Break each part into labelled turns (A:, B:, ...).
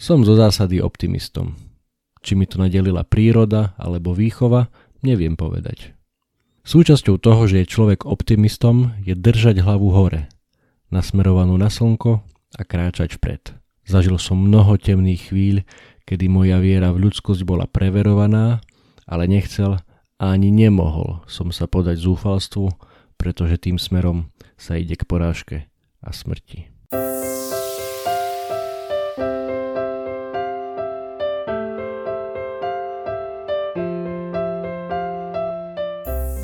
A: Som zo zásady optimistom. Či mi to nadelila príroda alebo výchova, neviem povedať. Súčasťou toho, že je človek optimistom, je držať hlavu hore, nasmerovanú na slnko a kráčať vpred. Zažil som mnoho temných chvíľ, kedy moja viera v ľudskosť bola preverovaná, ale nechcel a ani nemohol som sa podať zúfalstvu, pretože tým smerom sa ide k porážke a smrti.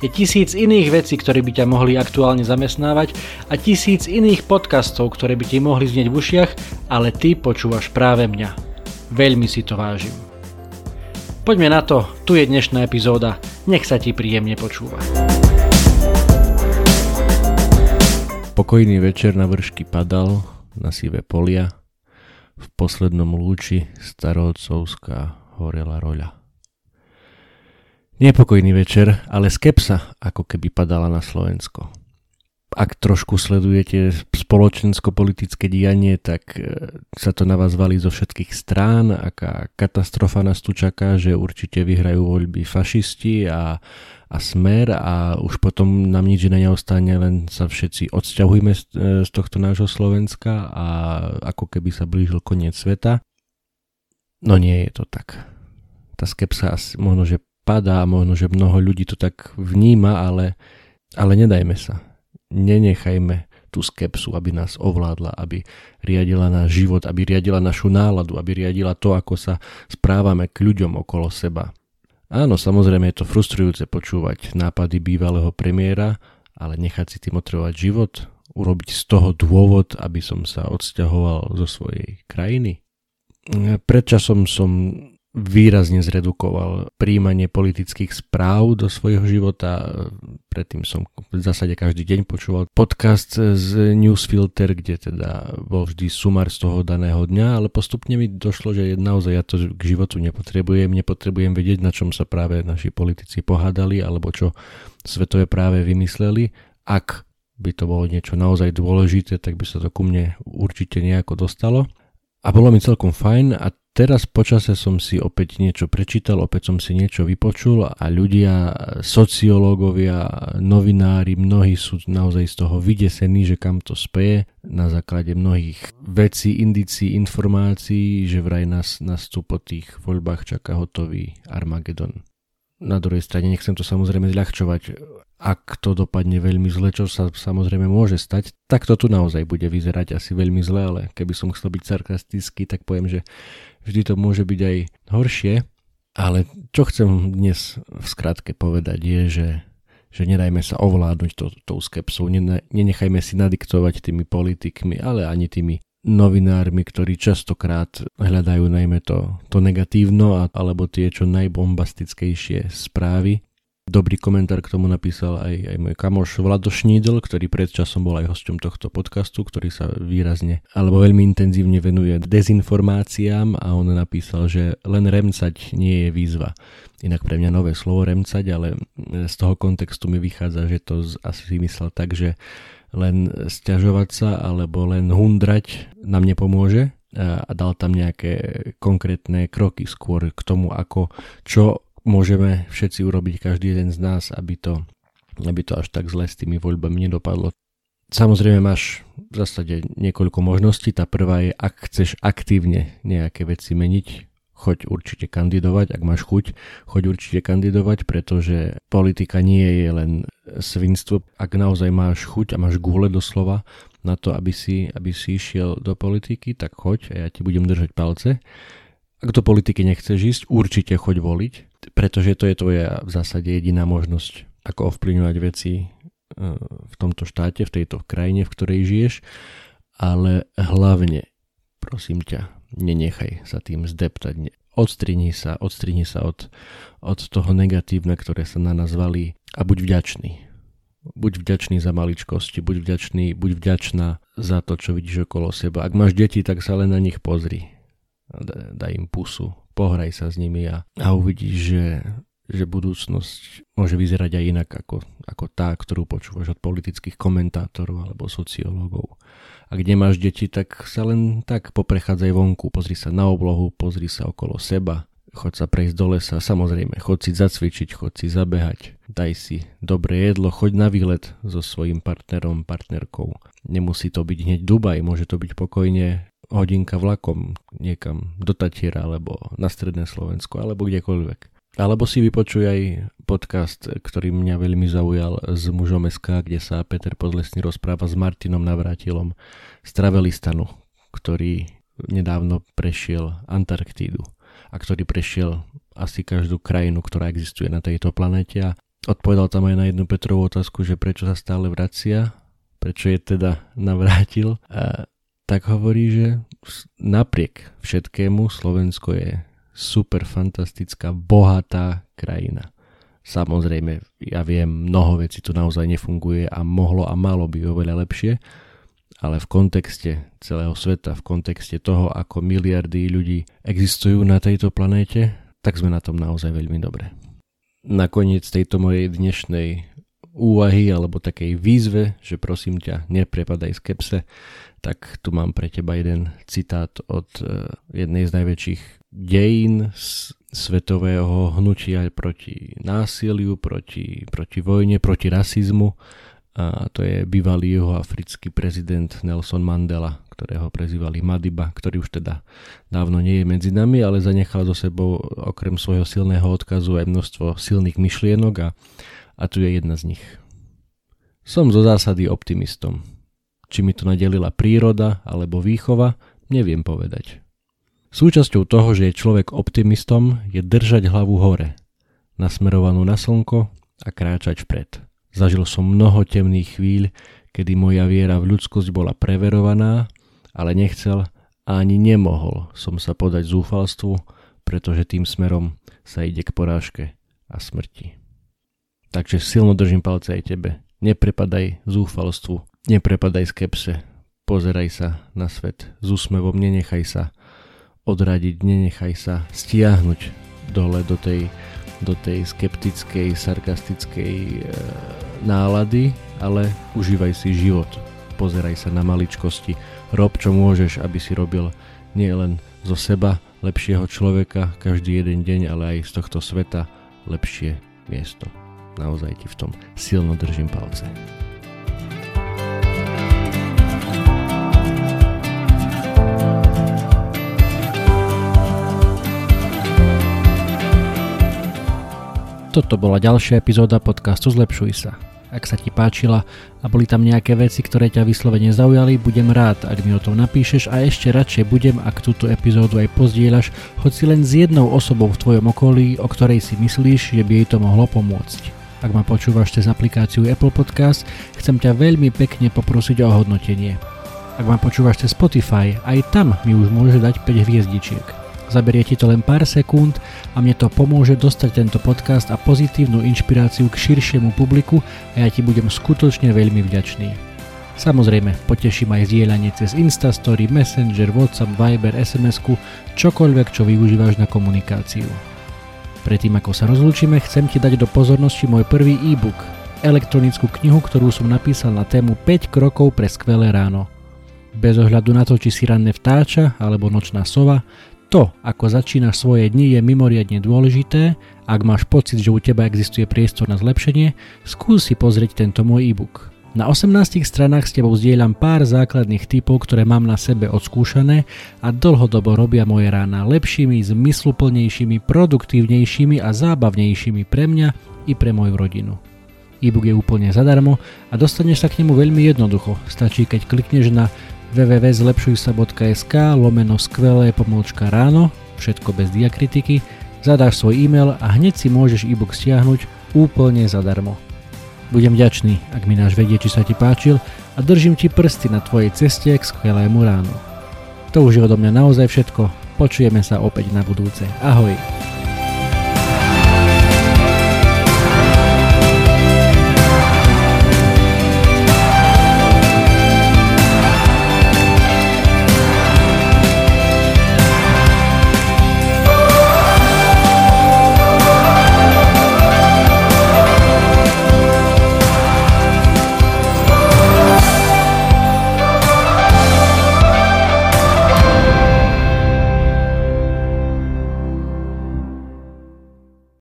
B: Je tisíc iných vecí, ktoré by ťa mohli aktuálne zamestnávať a tisíc iných podcastov, ktoré by ti mohli znieť v ušiach, ale ty počúvaš práve mňa. Veľmi si to vážim. Poďme na to, tu je dnešná epizóda, nech sa ti príjemne počúva.
A: Pokojný večer na vršky padal na sivé polia, v poslednom lúči starovcovská horela roľa. Nepokojný večer, ale skepsa ako keby padala na Slovensko. Ak trošku sledujete spoločensko-politické dianie, tak e, sa to na vás valí zo všetkých strán, aká katastrofa nás tu čaká, že určite vyhrajú voľby fašisti a, a smer a už potom nám nič iné neostane, len sa všetci odsťahujme z, e, z tohto nášho Slovenska a ako keby sa blížil koniec sveta. No nie je to tak. Tá skepsa možno, že padá, možno, že mnoho ľudí to tak vníma, ale, ale nedajme sa. Nenechajme tú skepsu, aby nás ovládla, aby riadila náš život, aby riadila našu náladu, aby riadila to, ako sa správame k ľuďom okolo seba. Áno, samozrejme je to frustrujúce počúvať nápady bývalého premiéra, ale nechať si tým otrovať život, urobiť z toho dôvod, aby som sa odsťahoval zo svojej krajiny. Predčasom som výrazne zredukoval príjmanie politických správ do svojho života. Predtým som v zásade každý deň počúval podcast z Newsfilter, kde teda bol vždy sumár z toho daného dňa, ale postupne mi došlo, že naozaj ja to k životu nepotrebujem, nepotrebujem vedieť, na čom sa práve naši politici pohádali, alebo čo svetové práve vymysleli. Ak by to bolo niečo naozaj dôležité, tak by sa to ku mne určite nejako dostalo. A bolo mi celkom fajn a teraz počase som si opäť niečo prečítal, opäť som si niečo vypočul a ľudia, sociológovia, novinári, mnohí sú naozaj z toho vydesení, že kam to speje na základe mnohých vecí, indícií, informácií, že vraj nás, nás tu po tých voľbách čaká hotový Armagedon. Na druhej strane nechcem to samozrejme zľahčovať ak to dopadne veľmi zle, čo sa samozrejme môže stať, tak to tu naozaj bude vyzerať asi veľmi zle, ale keby som chcel byť sarkastický, tak poviem, že vždy to môže byť aj horšie. Ale čo chcem dnes v skratke povedať je, že, že nedajme sa ovládnuť to, tou skepsou, nenechajme si nadiktovať tými politikmi, ale ani tými novinármi, ktorí častokrát hľadajú najmä to, to negatívno alebo tie čo najbombastickejšie správy Dobrý komentár k tomu napísal aj, aj môj kamoš Vlado Šnídl, ktorý pred časom bol aj hosťom tohto podcastu, ktorý sa výrazne alebo veľmi intenzívne venuje dezinformáciám a on napísal, že len remcať nie je výzva. Inak pre mňa nové slovo remcať, ale z toho kontextu mi vychádza, že to asi vymyslel tak, že len stiažovať sa alebo len hundrať nám nepomôže a dal tam nejaké konkrétne kroky skôr k tomu, ako čo môžeme všetci urobiť každý jeden z nás, aby to, aby to až tak zle s tými voľbami nedopadlo. Samozrejme máš v zásade niekoľko možností. Tá prvá je, ak chceš aktívne nejaké veci meniť, choď určite kandidovať, ak máš chuť, choď určite kandidovať, pretože politika nie je len svinstvo. Ak naozaj máš chuť a máš gule doslova na to, aby si, aby si išiel do politiky, tak choď a ja ti budem držať palce. Ak do politiky nechceš ísť, určite choď voliť, pretože to je tvoja v zásade jediná možnosť, ako ovplyvňovať veci e, v tomto štáte, v tejto krajine, v ktorej žiješ, ale hlavne, prosím ťa, nenechaj sa tým zdeptať. odstrini sa, odstrini sa od, od toho negatívna, ktoré sa na nás valí a buď vďačný. Buď vďačný za maličkosti, buď vďačný, buď vďačná za to, čo vidíš okolo seba. Ak máš deti, tak sa len na nich pozri. Daj im pusu, pohraj sa s nimi a, a uvidíš, že, že budúcnosť môže vyzerať aj inak ako, ako tá, ktorú počúvaš od politických komentátorov alebo sociológov. Ak nemáš deti, tak sa len tak poprechádzaj vonku, pozri sa na oblohu, pozri sa okolo seba, chod sa prejsť do lesa, samozrejme, chod si zacvičiť, chod si zabehať, daj si dobré jedlo, choď na výlet so svojím partnerom, partnerkou. Nemusí to byť hneď Dubaj, môže to byť pokojne hodinka vlakom niekam do Tatiera alebo na stredné Slovensko alebo kdekoľvek. Alebo si vypočuj aj podcast, ktorý mňa veľmi zaujal z mužom SK, kde sa Peter Podlesný rozpráva s Martinom Navrátilom z Travelistanu, ktorý nedávno prešiel Antarktídu a ktorý prešiel asi každú krajinu, ktorá existuje na tejto planete a odpovedal tam aj na jednu Petrovú otázku, že prečo sa stále vracia, prečo je teda navrátil. A tak hovorí, že napriek všetkému Slovensko je super fantastická, bohatá krajina. Samozrejme, ja viem, mnoho vecí tu naozaj nefunguje a mohlo a malo by oveľa lepšie, ale v kontexte celého sveta, v kontexte toho, ako miliardy ľudí existujú na tejto planéte, tak sme na tom naozaj veľmi dobre. Nakoniec tejto mojej dnešnej úvahy alebo takej výzve, že prosím ťa, neprepadaj skepse, tak tu mám pre teba jeden citát od e, jednej z najväčších dejín svetového hnutia proti násiliu, proti, proti vojne, proti rasizmu. A to je bývalý juhoafrický prezident Nelson Mandela, ktorého prezývali Madiba, ktorý už teda dávno nie je medzi nami, ale zanechal zo sebou okrem svojho silného odkazu aj množstvo silných myšlienok a, a tu je jedna z nich. Som zo zásady optimistom. Či mi to nadelila príroda alebo výchova, neviem povedať. Súčasťou toho, že je človek optimistom, je držať hlavu hore, nasmerovanú na slnko a kráčať vpred. Zažil som mnoho temných chvíľ, kedy moja viera v ľudskosť bola preverovaná, ale nechcel a ani nemohol som sa podať zúfalstvu, pretože tým smerom sa ide k porážke a smrti. Takže silno držím palce aj tebe. Neprepadaj zúfalstvu, neprepadaj skepse, pozeraj sa na svet s úsmevom, nenechaj sa odradiť, nenechaj sa stiahnuť dole do tej do tej skeptickej, sarkastickej e, nálady, ale užívaj si život. Pozeraj sa na maličkosti, rob čo môžeš, aby si robil nielen zo seba lepšieho človeka každý jeden deň, ale aj z tohto sveta lepšie miesto. Naozaj ti v tom silno držím palce.
B: Toto bola ďalšia epizóda podcastu Zlepšuj sa. Ak sa ti páčila a boli tam nejaké veci, ktoré ťa vyslovene zaujali, budem rád, ak mi o tom napíšeš a ešte radšej budem, ak túto epizódu aj pozdieľaš, hoci len s jednou osobou v tvojom okolí, o ktorej si myslíš, že by jej to mohlo pomôcť. Ak ma počúvaš cez aplikáciu Apple Podcast, chcem ťa veľmi pekne poprosiť o hodnotenie. Ak ma počúvaš cez Spotify, aj tam mi už môže dať 5 hviezdičiek. Zaberie ti to len pár sekúnd a mne to pomôže dostať tento podcast a pozitívnu inšpiráciu k širšiemu publiku a ja ti budem skutočne veľmi vďačný. Samozrejme, poteším aj zdieľanie cez Instastory, Messenger, Whatsapp, Viber, sms čokoľvek, čo využívaš na komunikáciu. Predtým ako sa rozlúčime, chcem ti dať do pozornosti môj prvý e-book, elektronickú knihu, ktorú som napísal na tému 5 krokov pre skvelé ráno. Bez ohľadu na to, či si ranné vtáča alebo nočná sova, to, ako začínaš svoje dni, je mimoriadne dôležité. Ak máš pocit, že u teba existuje priestor na zlepšenie, skús si pozrieť tento môj e-book. Na 18 stranách s tebou zdieľam pár základných typov, ktoré mám na sebe odskúšané a dlhodobo robia moje rána lepšími, zmysluplnejšími, produktívnejšími a zábavnejšími pre mňa i pre moju rodinu. E-book je úplne zadarmo a dostaneš sa k nemu veľmi jednoducho. Stačí, keď klikneš na www.zlepšujsa.sk lomeno skvelé pomôčka ráno, všetko bez diakritiky, zadáš svoj e-mail a hneď si môžeš e-book stiahnuť úplne zadarmo. Budem vďačný, ak mi náš vedie, či sa ti páčil a držím ti prsty na tvojej ceste k skvelému ránu. To už je odo mňa naozaj všetko. Počujeme sa opäť na budúce. Ahoj.